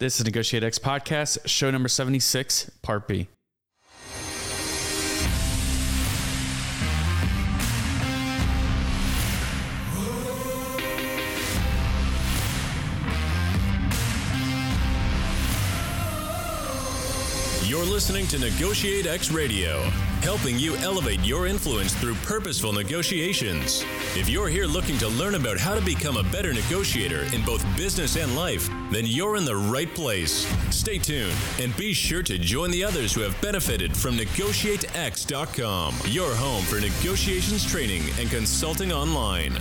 This is Negotiate X Podcast, show number 76, Part B. listening to Negotiate X Radio, helping you elevate your influence through purposeful negotiations. If you're here looking to learn about how to become a better negotiator in both business and life, then you're in the right place. Stay tuned and be sure to join the others who have benefited from NegotiateX.com, your home for negotiations training and consulting online.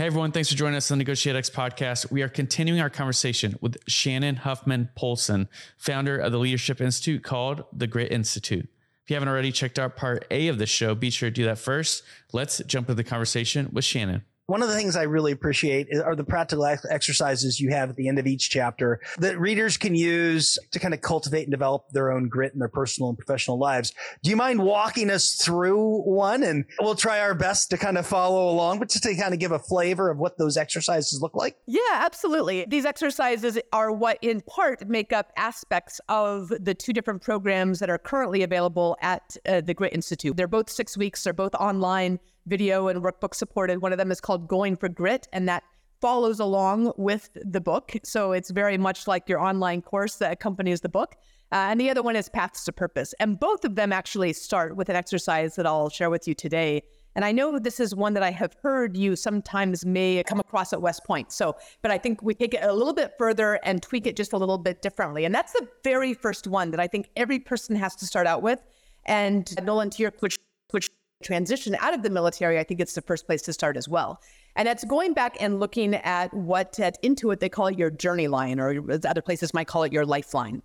Hey everyone, thanks for joining us on the Negotiate X podcast. We are continuing our conversation with Shannon Huffman Polson, founder of the Leadership Institute called the Grit Institute. If you haven't already checked out part A of the show, be sure to do that first. Let's jump into the conversation with Shannon one of the things I really appreciate are the practical exercises you have at the end of each chapter that readers can use to kind of cultivate and develop their own grit in their personal and professional lives. Do you mind walking us through one? And we'll try our best to kind of follow along, but just to kind of give a flavor of what those exercises look like. Yeah, absolutely. These exercises are what in part make up aspects of the two different programs that are currently available at uh, the Grit Institute. They're both six weeks, they're both online video and workbook supported. One of them is called Going for Grit, and that follows along with the book. So it's very much like your online course that accompanies the book. Uh, and the other one is Paths to Purpose. And both of them actually start with an exercise that I'll share with you today. And I know this is one that I have heard you sometimes may come across at West Point. So, but I think we take it a little bit further and tweak it just a little bit differently. And that's the very first one that I think every person has to start out with. And Nolan, to your which which transition out of the military, I think it's the first place to start as well. And it's going back and looking at what at Intuit they call your journey line, or other places might call it your lifeline.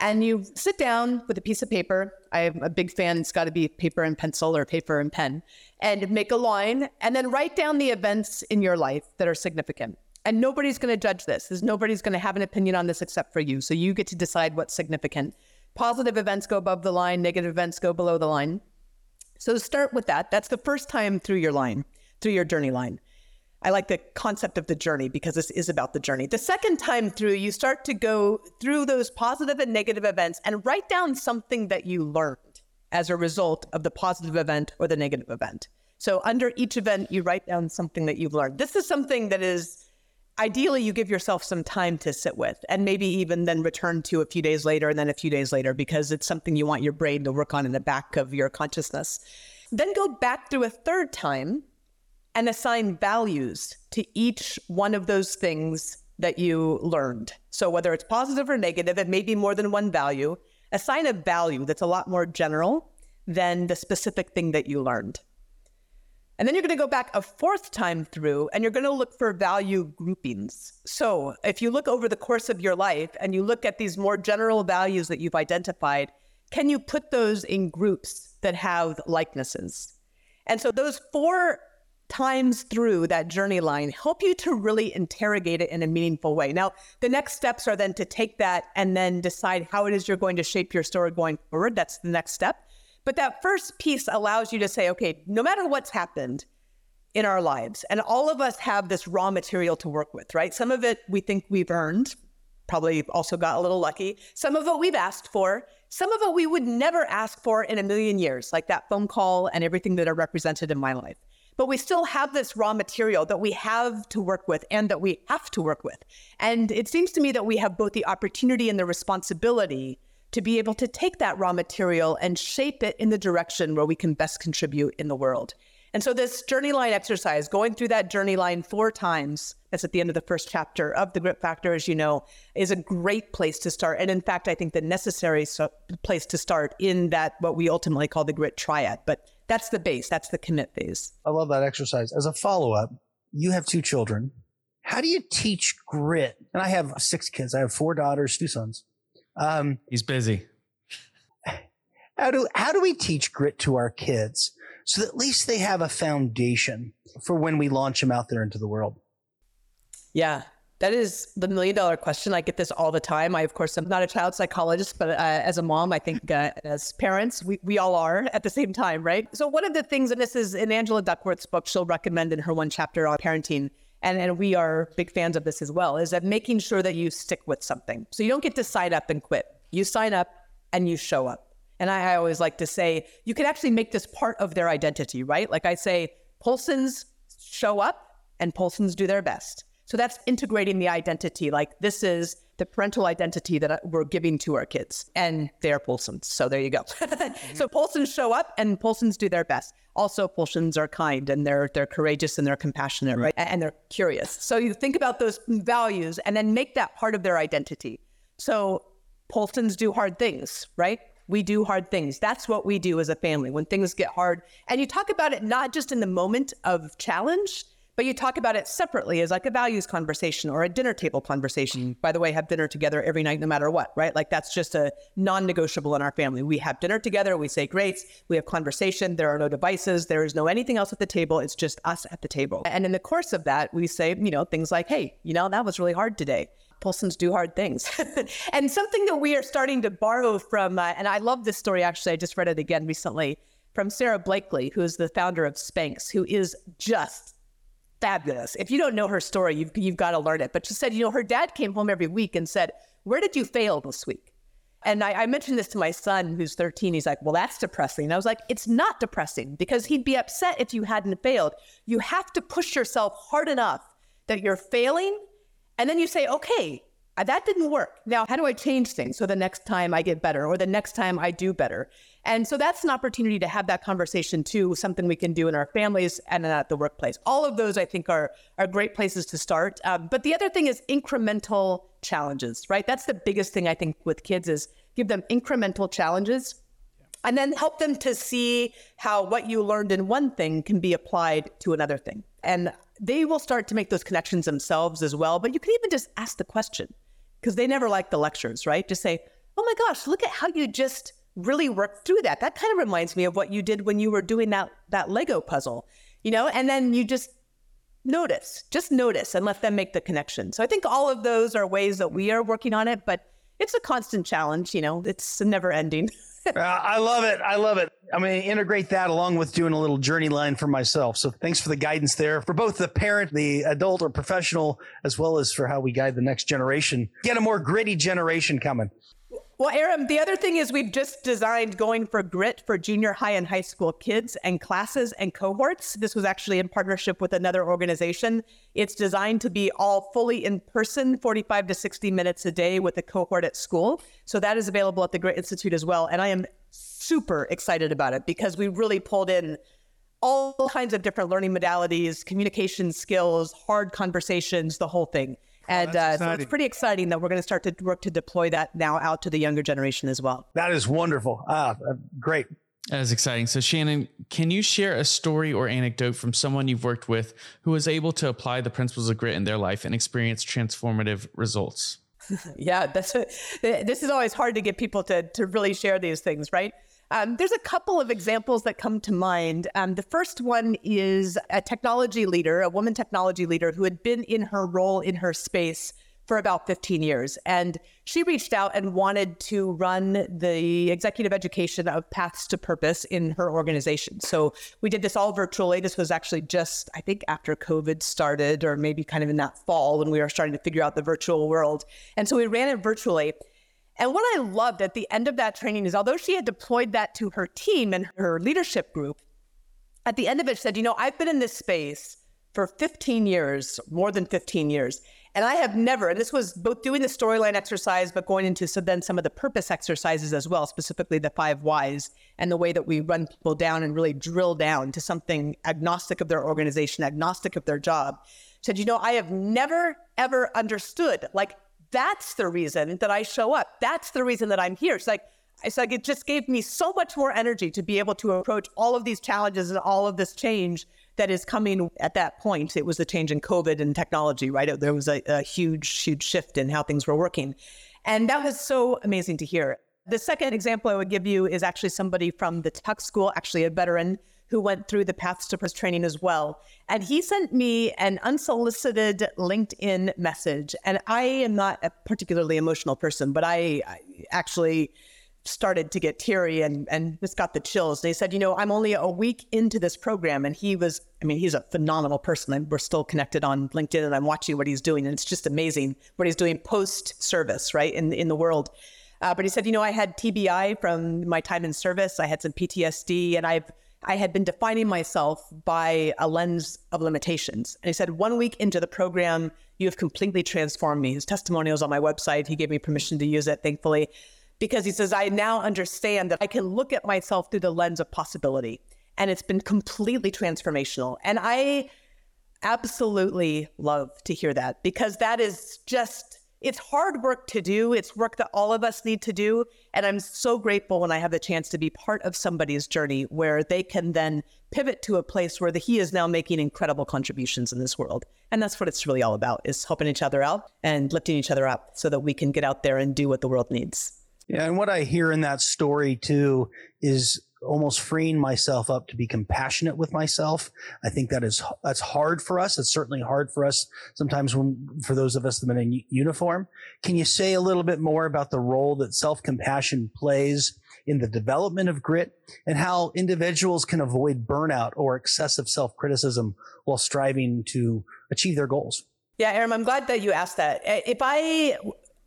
And you sit down with a piece of paper. I'm a big fan, it's got to be paper and pencil or paper and pen, and make a line and then write down the events in your life that are significant. And nobody's going to judge this. There's nobody's going to have an opinion on this except for you. So you get to decide what's significant. Positive events go above the line, negative events go below the line. So start with that. That's the first time through your line, through your journey line. I like the concept of the journey because this is about the journey. The second time through, you start to go through those positive and negative events and write down something that you learned as a result of the positive event or the negative event. So under each event, you write down something that you've learned. This is something that is ideally you give yourself some time to sit with and maybe even then return to a few days later and then a few days later because it's something you want your brain to work on in the back of your consciousness. Then go back through a third time and assign values to each one of those things that you learned. So whether it's positive or negative, it may be more than one value. Assign a value that's a lot more general than the specific thing that you learned. And then you're going to go back a fourth time through and you're going to look for value groupings. So if you look over the course of your life and you look at these more general values that you've identified, can you put those in groups that have likenesses? And so those four times through that journey line help you to really interrogate it in a meaningful way. Now, the next steps are then to take that and then decide how it is you're going to shape your story going forward. That's the next step. But that first piece allows you to say, okay, no matter what's happened in our lives, and all of us have this raw material to work with, right? Some of it we think we've earned, probably also got a little lucky. Some of it we've asked for. Some of it we would never ask for in a million years, like that phone call and everything that are represented in my life. But we still have this raw material that we have to work with and that we have to work with. And it seems to me that we have both the opportunity and the responsibility to be able to take that raw material and shape it in the direction where we can best contribute in the world. And so, this journey line exercise, going through that journey line four times, that's at the end of the first chapter of the Grit Factor, as you know, is a great place to start. And in fact, I think the necessary so- place to start in that, what we ultimately call the Grit Triad. But that's the base, that's the commit phase. I love that exercise. As a follow up, you have two children. How do you teach grit? And I have six kids, I have four daughters, two sons. Um, He's busy. How do how do we teach grit to our kids so that at least they have a foundation for when we launch them out there into the world? Yeah, That is the million dollar question. I get this all the time. I, of course, I'm not a child psychologist, but uh, as a mom, I think uh, as parents, we, we all are at the same time, right? So, one of the things, and this is in Angela Duckworth's book, she'll recommend in her one chapter on parenting, and, and we are big fans of this as well, is that making sure that you stick with something. So, you don't get to sign up and quit. You sign up and you show up. And I, I always like to say, you can actually make this part of their identity, right? Like I say, Polsons show up and Polsons do their best. So that's integrating the identity. Like this is the parental identity that we're giving to our kids, and they're Polsons. So there you go. mm-hmm. So Polsons show up, and Polsons do their best. Also, Polsons are kind, and they're they're courageous, and they're compassionate, right? And they're curious. So you think about those values, and then make that part of their identity. So Polsons do hard things, right? We do hard things. That's what we do as a family when things get hard. And you talk about it not just in the moment of challenge, but you talk about it separately as like a values conversation or a dinner table conversation. By the way, have dinner together every night, no matter what, right? Like that's just a non negotiable in our family. We have dinner together, we say grace, we have conversation, there are no devices, there is no anything else at the table, it's just us at the table. And in the course of that, we say, you know, things like, hey, you know, that was really hard today. Polsons do hard things. and something that we are starting to borrow from, uh, and I love this story actually, I just read it again recently from Sara Blakely, who is the founder of Spanx, who is just fabulous. If you don't know her story, you've, you've got to learn it. But she said, you know, her dad came home every week and said, Where did you fail this week? And I, I, mentioned this to my son, who's 13. He's like, Well, that's depressing. And I was like, It's not depressing because he'd be upset if you hadn't failed. You have to push yourself hard enough that you're failing. And then you say, Okay, that didn't work. Now, how do I change things so the next time I get better or the next time I do better? And so that's an opportunity to have that conversation too, something we can do in our families and at the workplace. All of those, I think, are, are great places to start. Um, but the other thing is incremental challenges, right? That's the biggest thing I think with kids is give them incremental challenges and then help them to see how what you learned in one thing can be applied to another thing. And they will start to make those connections themselves as well. But you can even just ask the question because they never like the lectures, right? Just say, oh my gosh, look at how you just really work through that. That kind of reminds me of what you did when you were doing that that Lego puzzle, you know, and then you just notice, just notice and let them make the connection. So I think all of those are ways that we are working on it, but it's a constant challenge, you know, it's never ending. uh, I love it. I love it. I'm going to integrate that along with doing a little journey line for myself. So thanks for the guidance there for both the parent, the adult or professional, as well as for how we guide the next generation. Get a more gritty generation coming. Well, Aram, the other thing is we've just designed going for grit for junior high and high school kids and classes and cohorts. This was actually in partnership with another organization. It's designed to be all fully in person, 45 to 60 minutes a day with a cohort at school. So that is available at the Grit Institute as well. And I am super excited about it because we really pulled in all kinds of different learning modalities, communication skills, hard conversations, the whole thing. And uh, so it's pretty exciting that we're going to start to work to deploy that now out to the younger generation as well. That is wonderful. Ah, uh, great. That is exciting. So, Shannon, can you share a story or anecdote from someone you've worked with who was able to apply the principles of grit in their life and experience transformative results? yeah, that's a, this is always hard to get people to to really share these things, right? Um, there's a couple of examples that come to mind. Um, the first one is a technology leader, a woman technology leader who had been in her role in her space for about 15 years. And she reached out and wanted to run the executive education of Paths to Purpose in her organization. So we did this all virtually. This was actually just, I think, after COVID started, or maybe kind of in that fall when we were starting to figure out the virtual world. And so we ran it virtually. And what I loved at the end of that training is although she had deployed that to her team and her leadership group, at the end of it, she said, You know, I've been in this space for 15 years, more than 15 years. And I have never, and this was both doing the storyline exercise, but going into so then some of the purpose exercises as well, specifically the five whys and the way that we run people down and really drill down to something agnostic of their organization, agnostic of their job. Said, you know, I have never, ever understood like that's the reason that I show up. That's the reason that I'm here. It's like, it's like it just gave me so much more energy to be able to approach all of these challenges and all of this change that is coming at that point. It was the change in COVID and technology, right? There was a, a huge, huge shift in how things were working. And that was so amazing to hear. The second example I would give you is actually somebody from the Tuck School, actually a veteran who went through the Paths to Purpose training as well. And he sent me an unsolicited LinkedIn message. And I am not a particularly emotional person, but I, I actually started to get teary and, and just got the chills. And he said, You know, I'm only a week into this program. And he was, I mean, he's a phenomenal person. And we're still connected on LinkedIn and I'm watching what he's doing. And it's just amazing what he's doing post service, right, in, in the world. Uh, but he said, You know, I had TBI from my time in service, I had some PTSD, and I've I had been defining myself by a lens of limitations. And he said, one week into the program, you have completely transformed me. His testimonials on my website. He gave me permission to use it, thankfully because he says, I now understand that I can look at myself through the lens of possibility. And it's been completely transformational. And I absolutely love to hear that because that is just, it's hard work to do. It's work that all of us need to do. And I'm so grateful when I have the chance to be part of somebody's journey where they can then pivot to a place where the, he is now making incredible contributions in this world. And that's what it's really all about is helping each other out and lifting each other up so that we can get out there and do what the world needs. Yeah, and what I hear in that story too is almost freeing myself up to be compassionate with myself. I think that is that's hard for us. It's certainly hard for us sometimes when for those of us that are in uniform. Can you say a little bit more about the role that self-compassion plays in the development of grit and how individuals can avoid burnout or excessive self-criticism while striving to achieve their goals? Yeah, Aram, I'm glad that you asked that. If I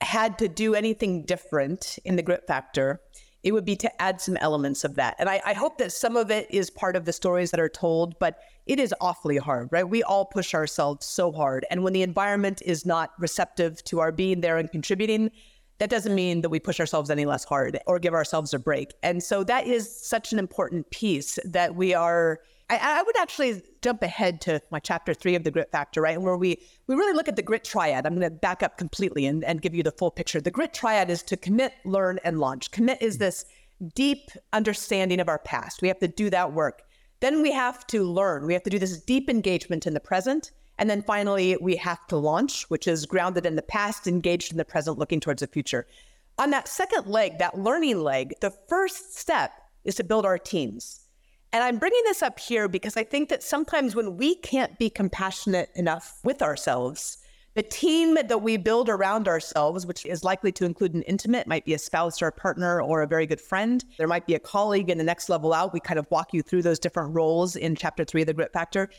had to do anything different in the grit factor, it would be to add some elements of that. And I, I, hope that some of it is part of the stories that are told, but it is awfully hard, right? We all push ourselves so hard. And when the environment is not receptive to our being there and contributing, that doesn't mean that we push ourselves any less hard or give ourselves a break. And so that is such an important piece that we are I, I, would actually jump ahead to my chapter three of the grit factor, right? Where we we really look at the grit triad. I'm going to back up completely and, and give you the full picture. The grit triad is to commit, learn, and launch. Commit is this deep understanding of our past. We have to do that work. Then we have to learn. We have to do this deep engagement in the present. And then finally, we have to launch, which is grounded in the past, engaged in the present, looking towards the future. On that second leg, that learning leg, the first step is to build our teams. And I'm bringing this up here because I think that sometimes when we can't be compassionate enough with ourselves, the team that we build around ourselves, which is likely to include an intimate, might be a spouse or a partner or a very good friend. There might be a colleague in the next level out. We kind of walk you through those different roles in chapter three of the Grit Factor.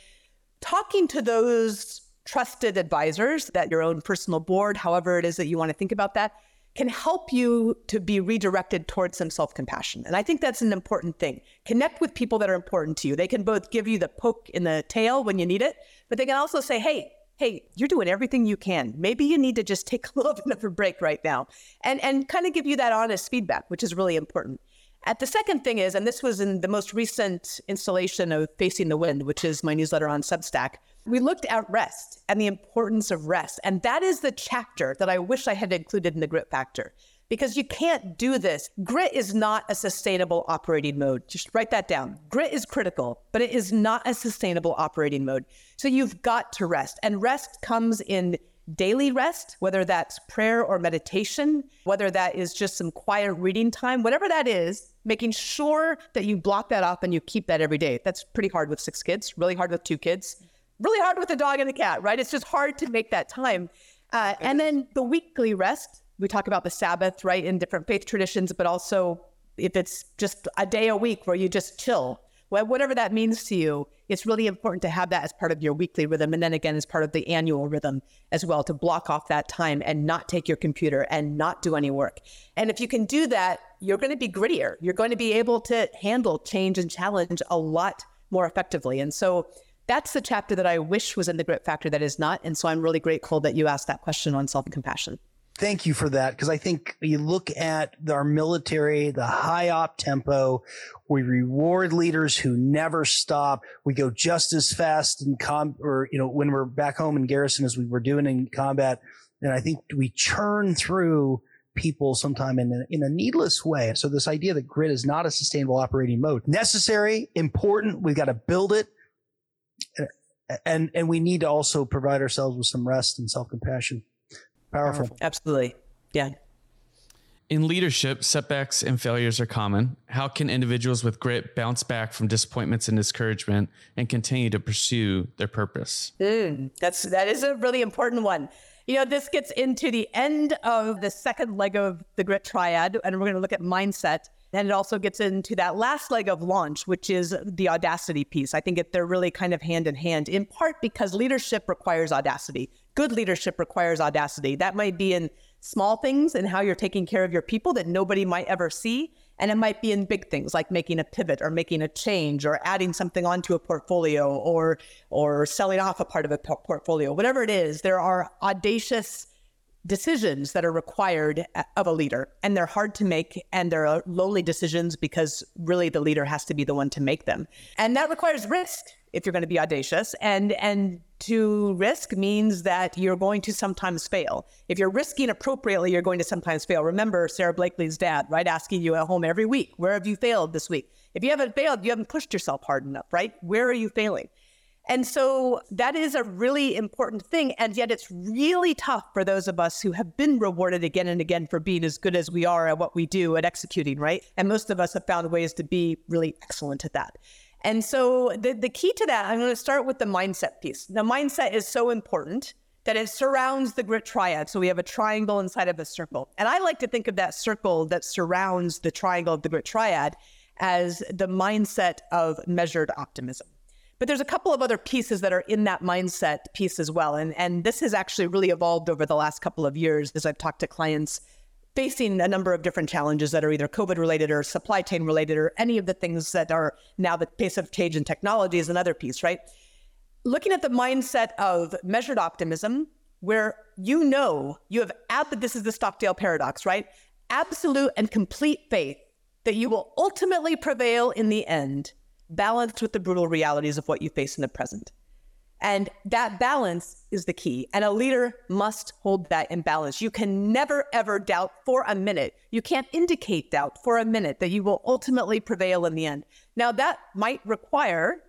Talking to those trusted advisors, that your own personal board, however it is that you want to think about that, can help you to be redirected towards some self compassion. And I think that's an important thing. Connect with people that are important to you. They can both give you the poke in the tail when you need it, but they can also say, hey, hey, you're doing everything you can. Maybe you need to just take a little bit of a break right now and, and kind of give you that honest feedback, which is really important. At the second thing is, and this was in the most recent installation of Facing the Wind, which is my newsletter on Substack we looked at rest and the importance of rest. And that is the chapter that I wish I had included in the grit factor because you can't do this. Grit is not a sustainable operating mode. Just write that down. Grit is critical, but it is not a sustainable operating mode. So you've got to rest. And rest comes in daily rest, whether that's prayer or meditation, whether that is just some quiet reading time, whatever that is, making sure that you block that off and you keep that every day. That's pretty hard with six kids, really hard with two kids really hard with a dog and a cat, right? It's just hard to make that time. Uh, and then the weekly rest, we talk about the Sabbath, right, in different faith traditions, but also if it's just a day a week where you just chill, whatever that means to you, it's really important to have that as part of your weekly rhythm. And then again, as part of the annual rhythm as well, to block off that time and not take your computer and not do any work. And if you can do that, you're going to be grittier. You're going to be able to handle change and challenge a lot more effectively. And so that's the chapter that I wish was in the grit factor that is not. And so I'm really grateful that you asked that question on self compassion. Thank you for that. Because I think you look at our military, the high op tempo, we reward leaders who never stop. We go just as fast in com or, you know, when we're back home in garrison as we were doing in combat. And I think we churn through people sometime in a, in a needless way. So this idea that grit is not a sustainable operating mode, necessary, important. We've got to build it and and we need to also provide ourselves with some rest and self compassion. Powerful. Absolutely. Yeah. In leadership, setbacks and failures are common. How can individuals with grit bounce back from disappointments and discouragement and continue to pursue their purpose? Mm, that's that is a really important one. You know, this gets into the end of the second leg of the grit triad, and we're going to look at mindset. And it also gets into that last leg of launch, which is the audacity piece. I think it, they're really kind of hand in hand, in part because leadership requires audacity. Good leadership requires audacity. That might be in small things and how you're taking care of your people that nobody might ever see. And it might be in big things like making a pivot or making a change or adding something onto a portfolio or or selling off a part of a portfolio. Whatever it is, there are audacious decisions that are required uh, of a leader and they're hard to make and they're uh, lonely decisions because really the leader has to be the one to make them. And that requires risk if you're going to be audacious and and to risk means that you're going to sometimes fail. If you're risking appropriately, you're going to sometimes fail. Remember sara Blakely's dad, right, asking you at home every week, where have you failed this week? If you haven't failed, you haven't pushed yourself hard enough, right? Where are you failing? And so that is a really important thing. And yet it's really tough for those of us who have been rewarded again and again for being as good as we are at what we do at executing, right? And most of us have found ways to be really excellent at that. And so the, the key to that, I'm going to start with the mindset piece. The mindset is so important that it surrounds the grit triad. So we have a triangle inside of a circle. And I like to think of that circle that surrounds the triangle of the grit triad as the mindset of measured optimism. But there's a couple of other pieces that are in that mindset piece as well. And, and this has actually really evolved over the last couple of years as I've talked to clients facing a number of different challenges that are either COVID related or supply chain related or any of the things that are now the pace of change in technology is another piece, right? Looking at the mindset of measured optimism, where you know you have ab- this is the Stockdale paradox, right? Absolute and complete faith that you will ultimately prevail in the end, balanced with the brutal realities of what you face in the present. And that balance is the key. And a leader must hold that in balance. You can never, ever doubt for a minute. You can't indicate doubt for a minute that you will ultimately prevail in the end. Now, that might require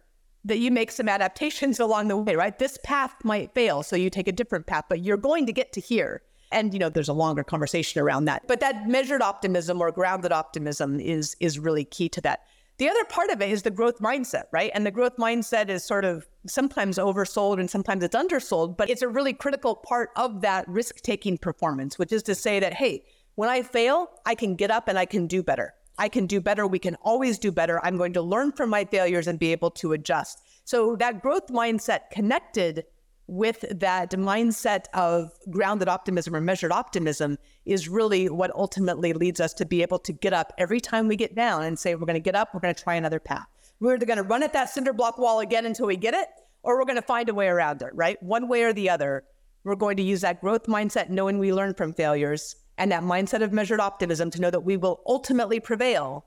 that you make some adaptations along the way, right? This path might fail, so you take a different path, but you're going to get to here. And you know, there's a longer conversation around that. But that measured optimism or grounded optimism is is really key to that. The other part of it is the growth mindset, right? And the growth mindset is sort of sometimes oversold and sometimes it's undersold, but it's a really critical part of that risk taking performance, which is to say that, hey, when I fail, I can get up and I can do better. I can do better. We can always do better. I'm going to learn from my failures and be able to adjust. So that growth mindset connected with that mindset of grounded optimism or measured optimism is really what ultimately leads us to be able to get up every time we get down and say, we're going to get up, we're going to try another path. We're either going to run at that cinder block wall again until we get it, or we're going to find a way around it, right? One way or the other, we're going to use that growth mindset, knowing we learn from failures, and that mindset of measured optimism to know that we will ultimately prevail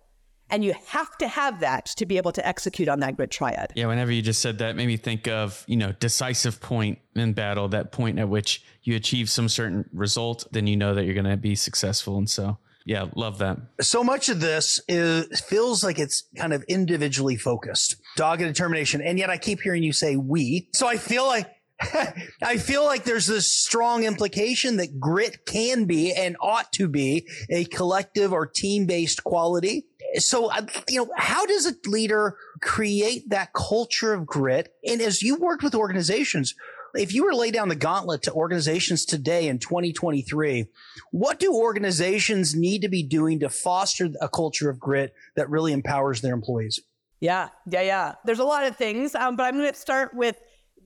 and you have to have that to be able to execute on that grit triad. Yeah, whenever you just said that, made me think of, you know, decisive point in battle, that point at which you achieve some certain result, then you know that you're going to be successful. And so, yeah, love that. So much of this is feels like it's kind of individually focused, dogged determination. And yet I keep hearing you say we. So I feel like I feel like there's this strong implication that grit can be and ought to be a collective or team based quality. So, uh, you know, how does a leader create that culture of grit? And as you worked with organizations, if you were to lay down the gauntlet to organizations today in 2023, what do organizations need to be doing to foster a culture of grit that really empowers their employees? Yeah, yeah, yeah. There's a lot of things, um, but I'm going to start with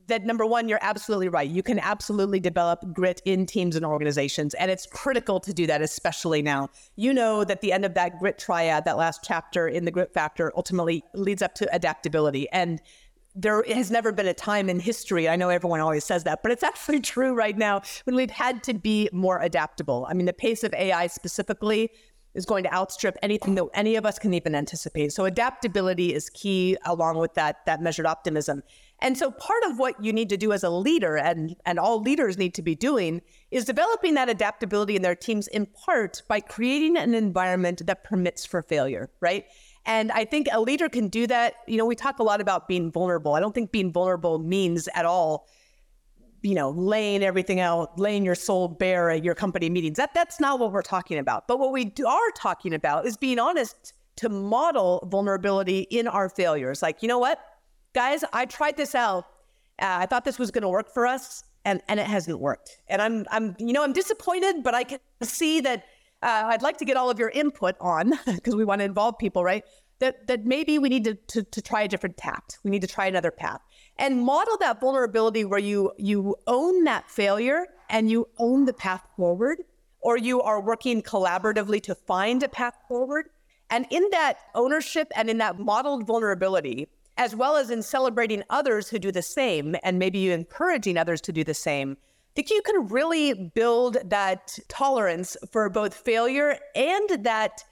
that number one, you're absolutely right. You can absolutely develop grit in teams and organizations. And it's critical to do that, especially now. You know that the end of that grit triad, that last chapter in the grit factor, ultimately leads up to adaptability. And there has never been a time in history, I know everyone always says that, but it's actually true right now when we've had to be more adaptable. I mean, the pace of AI specifically is going to outstrip anything that any of us can even anticipate. So adaptability is key along with that that measured optimism. And so part of what you need to do as a leader and and all leaders need to be doing is developing that adaptability in their teams in part by creating an environment that permits for failure, right? And I think a leader can do that. You know, we talk a lot about being vulnerable. I don't think being vulnerable means at all you know, laying everything out, laying your soul bare at your company meetings. That that's not what we're talking about. But what we are talking about is being honest to model vulnerability in our failures. Like, you know what, guys, I tried this out. Uh, I thought this was going to work for us, and and it hasn't worked. And I'm I'm you know I'm disappointed, but I can see that. Uh, I'd like to get all of your input on because we want to involve people, right? That that maybe we need to, to to try a different tact. We need to try another path and model that vulnerability where you you own that failure and you own the path forward or you are working collaboratively to find a path forward. And in that ownership and in that modeled vulnerability as well as in celebrating others who do the same and maybe you encouraging others to do the same I think you can really build that tolerance for both failure and that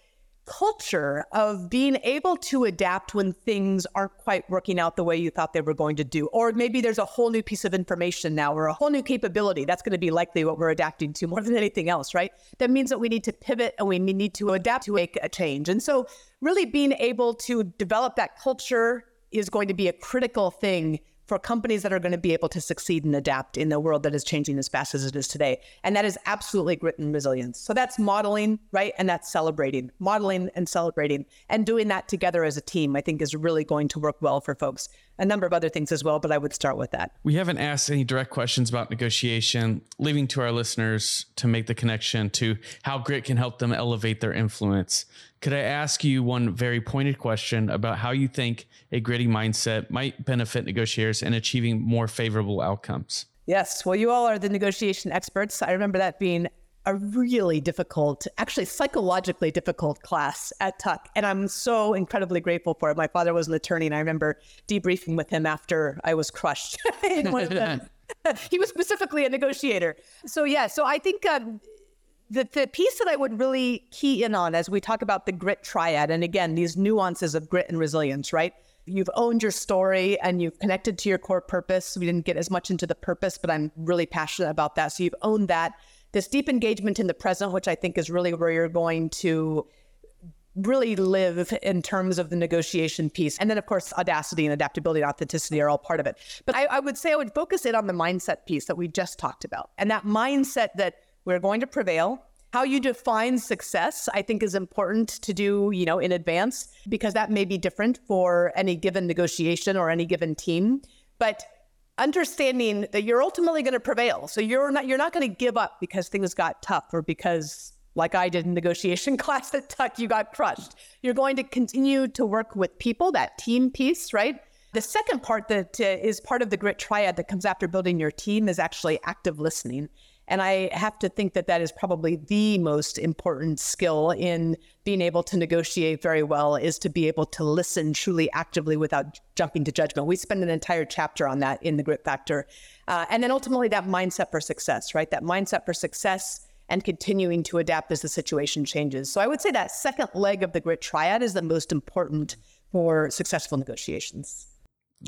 culture of being able to adapt when things aren't quite working out the way you thought they were going to do. Or maybe there's a whole new piece of information now or a whole new capability. That's going to be likely what we're adapting to more than anything else, right? That means that we need to pivot and we need to adapt to make a change. And so, really being able to develop that culture is going to be a critical thing for companies that are going to be able to succeed and adapt in the world that is changing as fast as it is today. And that is absolutely grit and resilience. So that's modeling, right? And that's celebrating, modeling and celebrating. And doing that together as a team, I think is really going to work well for folks. A number of other things as well, but I would start with that. We haven't asked any direct questions about negotiation, leaving to our listeners to make the connection to how grit can help them elevate their influence. Could I ask you one very pointed question about how you think a gritty mindset might benefit negotiators in achieving more favorable outcomes? Yes. Well, you all are the negotiation experts. I remember that being a really difficult, actually psychologically difficult class at Tuck. And I'm so incredibly grateful for it. My father was an attorney, and I remember debriefing with him after I was crushed. he was specifically a negotiator. So, yeah, so I think um, the, the piece that I would really key in on as we talk about the grit triad, and again, these nuances of grit and resilience, right? You've owned your story and you've connected to your core purpose. We didn't get as much into the purpose, but I'm really passionate about that. So you've owned that. This deep engagement in the present, which I think is really where you're going to really live in terms of the negotiation piece. And then, of course, audacity and adaptability and authenticity are all part of it. But I, I would say I would focus it on the mindset piece that we just talked about. And that mindset that we're going to prevail. How you define success, I think, is important to do, you know, in advance because that may be different for any given negotiation or any given team. But understanding that you're ultimately going to prevail, so you're not you're not going to give up because things got tough or because, like I did in negotiation class at Tuck, you got crushed. You're going to continue to work with people, that team piece, right? The second part that uh, is part of the grit triad that comes after building your team is actually active listening. And I have to think that that is probably the most important skill in being able to negotiate very well is to be able to listen truly actively without jumping to judgment. We spend an entire chapter on that in the grit factor. Uh, and then ultimately that mindset for success, right? That mindset for success and continuing to adapt as the situation changes. So I would say that second leg of the grit triad is the most important for successful negotiations.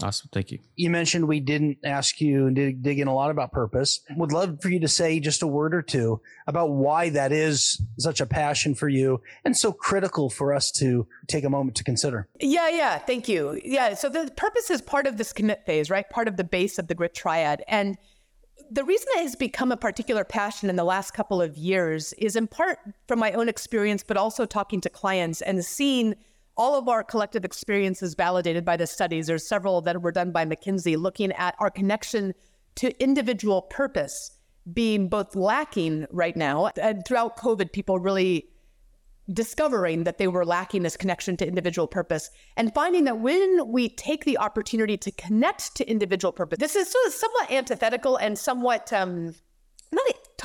Awesome. Thank you. You mentioned we didn't ask you and dig, dig in a lot about purpose. Would love for you to say just a word or two about why that is such a passion for you and so critical for us to take a moment to consider. Yeah, yeah. Thank you. Yeah. So the purpose is part of this commit phase, right? Part of the base of the grit triad. And the reason it has become a particular passion in the last couple of years is in part from my own experience, but also talking to clients and seeing all of our collective experiences validated by the studies. There's several that were done by McKinsey looking at our connection to individual purpose being both lacking right now. And throughout COVID, people really discovering that they were lacking this connection to individual purpose and finding that when we take the opportunity to connect to individual purpose, this is sort of somewhat antithetical and somewhat um,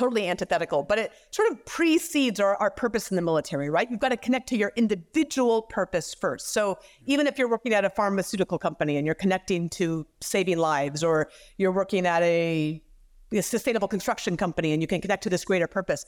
totally antithetical, but it sort of precedes our, our purpose in the military, right? You've got to connect to your individual purpose first. So mm-hmm. even if you're working at a pharmaceutical company and you're connecting to saving lives, or you're working at a, a sustainable construction company and you can connect to this greater purpose,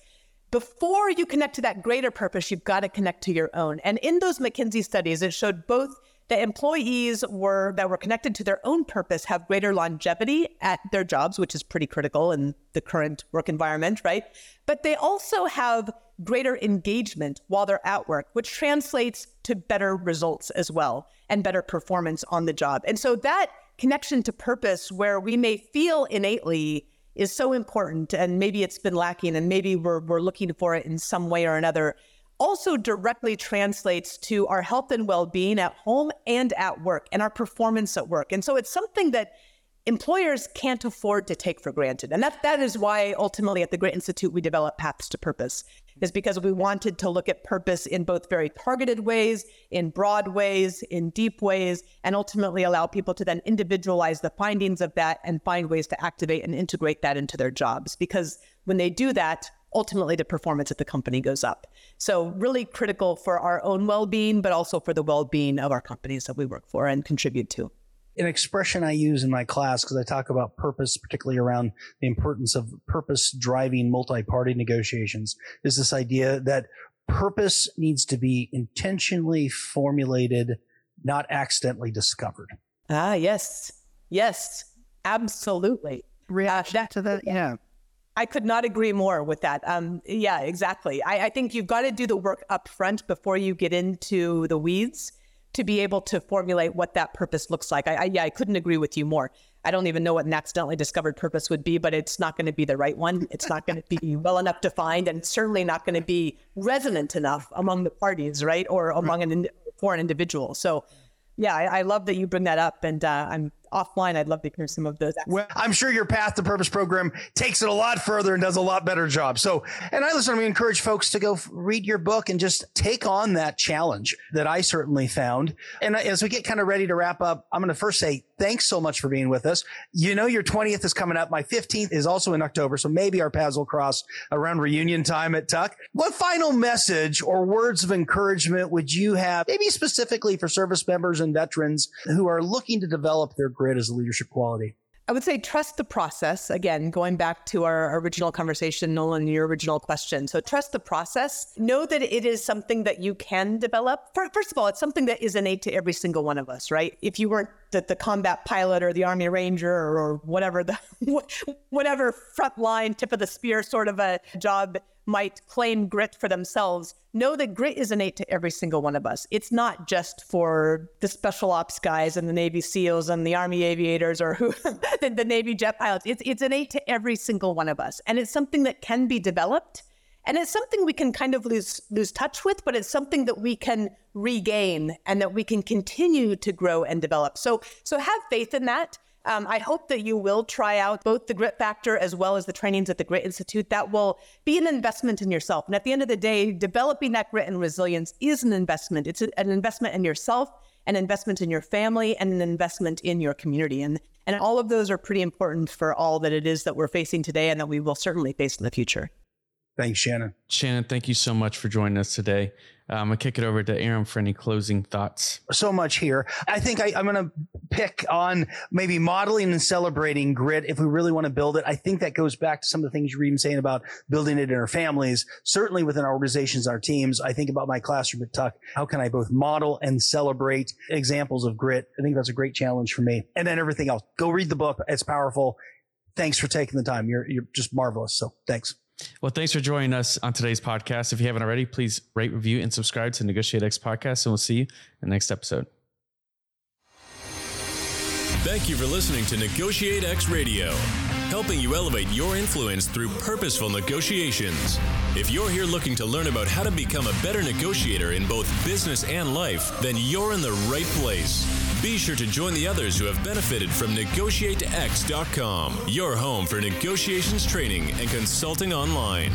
before you connect to that greater purpose, you've got to connect to your own. And in those McKinsey studies, it showed both the employees were that were connected to their own purpose have greater longevity at their jobs, which is pretty critical in the current work environment, right? But they also have greater engagement while they're at work, which translates to better results as well and better performance on the job. And so that connection to purpose where we may feel innately is so important and maybe it's been lacking and maybe we're, we're looking for it in some way or another also directly translates to our health and well-being at home and at work and our performance at work and so it's something that employers can't afford to take for granted. And that, that is why ultimately at the Grit Institute we developed Paths to Purpose, is because we wanted to look at purpose in both very targeted ways, in broad ways, in deep ways, and ultimately allow people to then individualize the findings of that and find ways to activate and integrate that into their jobs. Because when they do that, ultimately the performance at the company goes up. So really critical for our own well-being, but also for the well-being of our companies that we work for and contribute to an expression I use in my class because I talk about purpose, particularly around the importance of purpose driving multi-party negotiations, is this idea that purpose needs to be intentionally formulated, not accidentally discovered. Ah, yes. Yes, absolutely. Reaction uh, that, to that, yeah. I could not agree more with that. Um, yeah, exactly. I, I think you've got to do the work up front before you get into the weeds to be able to formulate what that purpose looks like. I, I, yeah, I couldn't agree with you more. I don't even know what an accidentally discovered purpose would be, but it's not going to be the right one. It's not going to be well enough defined, and certainly not going to be resonant enough among the parties, right, or among an for an individual. So, yeah, I, I love that you bring that up, and uh, I'm offline, I'd love to hear some of those. Well, I'm sure your Path to Purpose program takes it a lot further and does a lot better job. So, and I listen, we encourage folks to go read your book and just take on that challenge that I certainly found. And as we get kind of ready to wrap up, I'm going to first say thanks so much for being with us. You know, your 20th is coming up. My 15th is also in October. So maybe our paths will cross around reunion time at Tuck. What final message or words of encouragement would you have, maybe specifically for service members and veterans who are looking to develop their grit as a leadership quality? I would say trust the process. Again, going back to our original conversation, Nolan, your original question. So trust the process. Know that it is something that you can develop. First of all, it's something that is innate to every single one of us, right? If you weren't the, the combat pilot or the Army Ranger or, or whatever the whatever frontline tip of the spear sort of a job might claim grit for themselves, know that grit is innate to every single one of us. It's not just for the special ops guys and the Navy SEALs and the Army aviators or who the, the Navy jet pilots. It's it's innate to every single one of us, and it's something that can be developed. And it's something we can kind of lose lose touch with, but it's something that we can regain and that we can continue to grow and develop. So so have faith in that. Um, I hope that you will try out both the Grit Factor as well as the trainings at the Grit Institute. That will be an investment in yourself. And at the end of the day, developing that grit and resilience is an investment. It's an investment in yourself, an investment in your family, and an investment in your community. And and all of those are pretty important for all that it is that we're facing today and that we will certainly face in the future. Thanks, Shannon. Shannon, thank you so much for joining us today. I'm um, gonna kick it over to Aram for any closing thoughts. So much here. I think I, am gonna pick on maybe modeling and celebrating grit if we really want to build it. I think that goes back to some of the things you're even saying about building it in our families, certainly within our organizations, our teams. I think about my classroom at Tuck. How can I both model and celebrate examples of grit? I think that's a great challenge for me. And then everything else. Go read the book. It's powerful. Thanks for taking the time. You're you're just marvelous. So thanks. Well, thanks for joining us on today's podcast. If you haven't already, please rate, review, and subscribe to Negotiate X Podcast, and we'll see you in the next episode. Thank you for listening to Negotiate X Radio, helping you elevate your influence through purposeful negotiations. If you're here looking to learn about how to become a better negotiator in both business and life, then you're in the right place. Be sure to join the others who have benefited from NegotiateX.com, your home for negotiations training and consulting online.